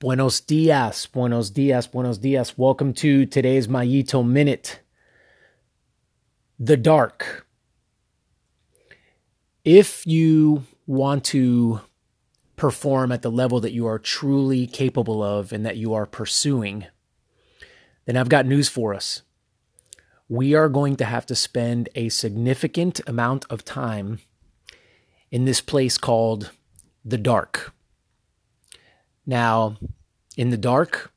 Buenos dias, buenos dias, buenos dias. Welcome to today's Mayito Minute. The dark. If you want to perform at the level that you are truly capable of and that you are pursuing, then I've got news for us. We are going to have to spend a significant amount of time in this place called the dark. Now, in the dark,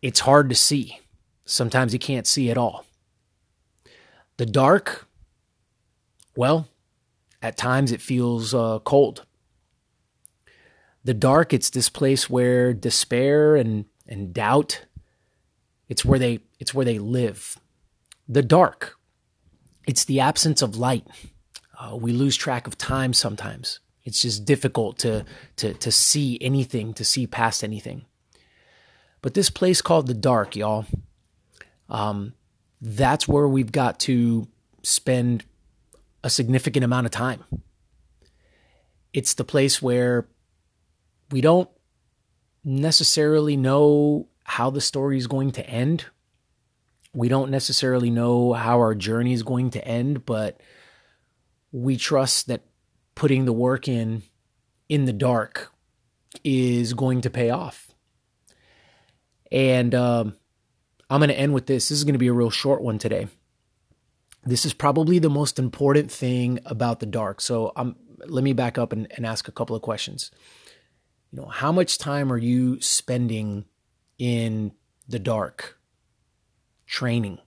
it's hard to see. Sometimes you can't see at all. The dark, well, at times it feels uh, cold. The dark, it's this place where despair and, and doubt, it's where they it's where they live. The dark, it's the absence of light. Uh, we lose track of time sometimes. It's just difficult to, to, to see anything, to see past anything. But this place called the dark, y'all, um, that's where we've got to spend a significant amount of time. It's the place where we don't necessarily know how the story is going to end. We don't necessarily know how our journey is going to end, but we trust that putting the work in in the dark is going to pay off. And um, I'm going to end with this. This is going to be a real short one today. This is probably the most important thing about the dark. So um, let me back up and, and ask a couple of questions. You know, how much time are you spending in the dark, training,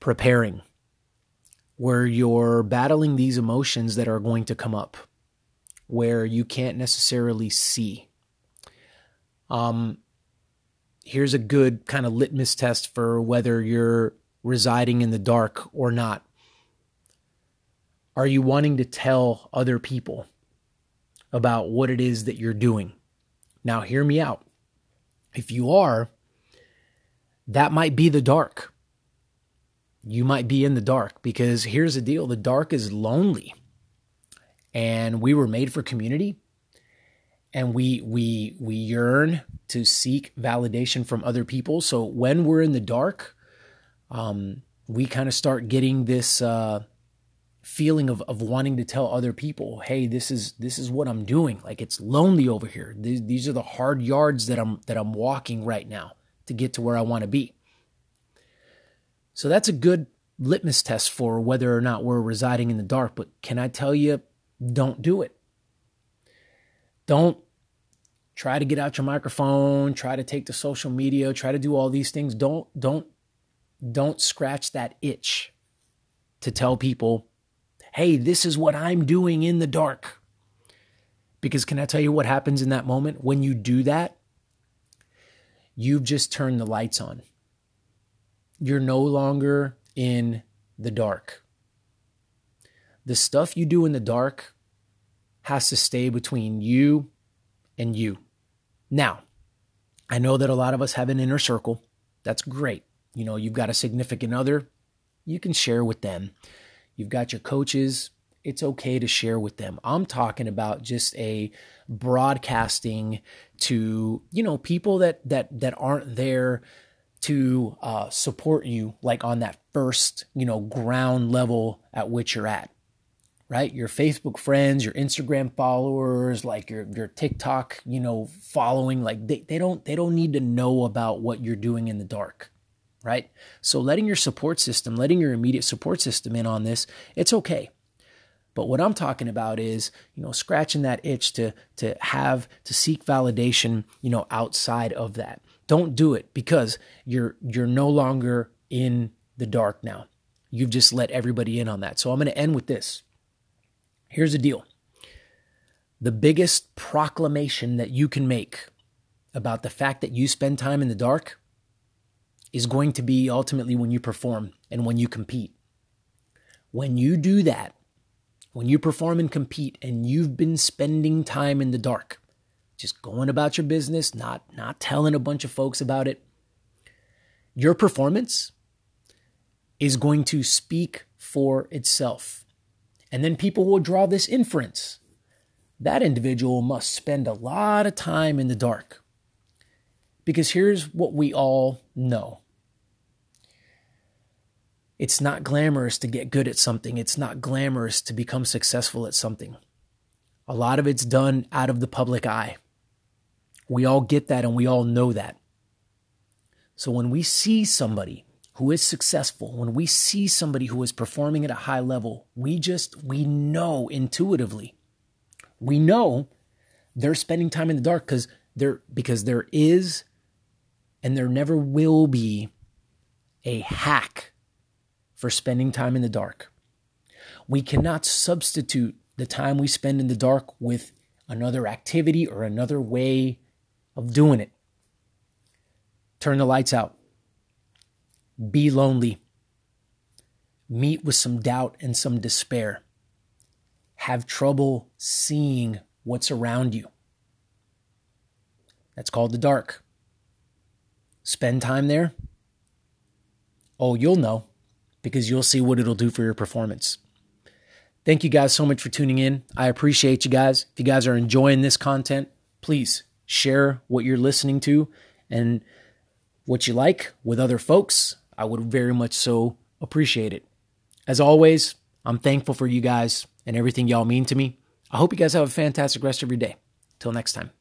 preparing? Where you're battling these emotions that are going to come up, where you can't necessarily see. Um, here's a good kind of litmus test for whether you're residing in the dark or not. Are you wanting to tell other people about what it is that you're doing? Now, hear me out. If you are, that might be the dark you might be in the dark because here's the deal the dark is lonely. And we were made for community and we we we yearn to seek validation from other people. So when we're in the dark um, we kind of start getting this uh, feeling of, of wanting to tell other people hey this is this is what i'm doing. Like it's lonely over here. These, these are the hard yards that i'm that i'm walking right now to get to where i want to be so that's a good litmus test for whether or not we're residing in the dark. But can I tell you, don't do it. Don't try to get out your microphone, try to take to social media, try to do all these things. Don't don't don't scratch that itch to tell people, "Hey, this is what I'm doing in the dark." Because can I tell you what happens in that moment when you do that? You've just turned the lights on you're no longer in the dark. The stuff you do in the dark has to stay between you and you. Now, I know that a lot of us have an inner circle. That's great. You know, you've got a significant other, you can share with them. You've got your coaches, it's okay to share with them. I'm talking about just a broadcasting to, you know, people that that that aren't there to uh, support you like on that first you know ground level at which you're at right? Your facebook friends your instagram followers like your your tiktok you know following like they, they don't they don't need to know about what you're doing in the dark right? So letting your support system letting your immediate support system in on this it's okay. But what i'm talking about is you know scratching that itch to to have to seek validation you know outside of that don't do it because you're you're no longer in the dark now. You've just let everybody in on that. So I'm going to end with this. Here's the deal. The biggest proclamation that you can make about the fact that you spend time in the dark is going to be ultimately when you perform and when you compete. When you do that, when you perform and compete and you've been spending time in the dark, just going about your business, not not telling a bunch of folks about it. Your performance is going to speak for itself. And then people will draw this inference that individual must spend a lot of time in the dark. Because here's what we all know it's not glamorous to get good at something, it's not glamorous to become successful at something. A lot of it's done out of the public eye. We all get that and we all know that. So when we see somebody who is successful, when we see somebody who is performing at a high level, we just, we know intuitively. We know they're spending time in the dark because there, because there is and there never will be a hack for spending time in the dark. We cannot substitute the time we spend in the dark with another activity or another way of doing it. Turn the lights out. Be lonely. Meet with some doubt and some despair. Have trouble seeing what's around you. That's called the dark. Spend time there. Oh, you'll know because you'll see what it'll do for your performance. Thank you guys so much for tuning in. I appreciate you guys. If you guys are enjoying this content, please share what you're listening to and what you like with other folks. I would very much so appreciate it. As always, I'm thankful for you guys and everything y'all mean to me. I hope you guys have a fantastic rest of your day. Till next time.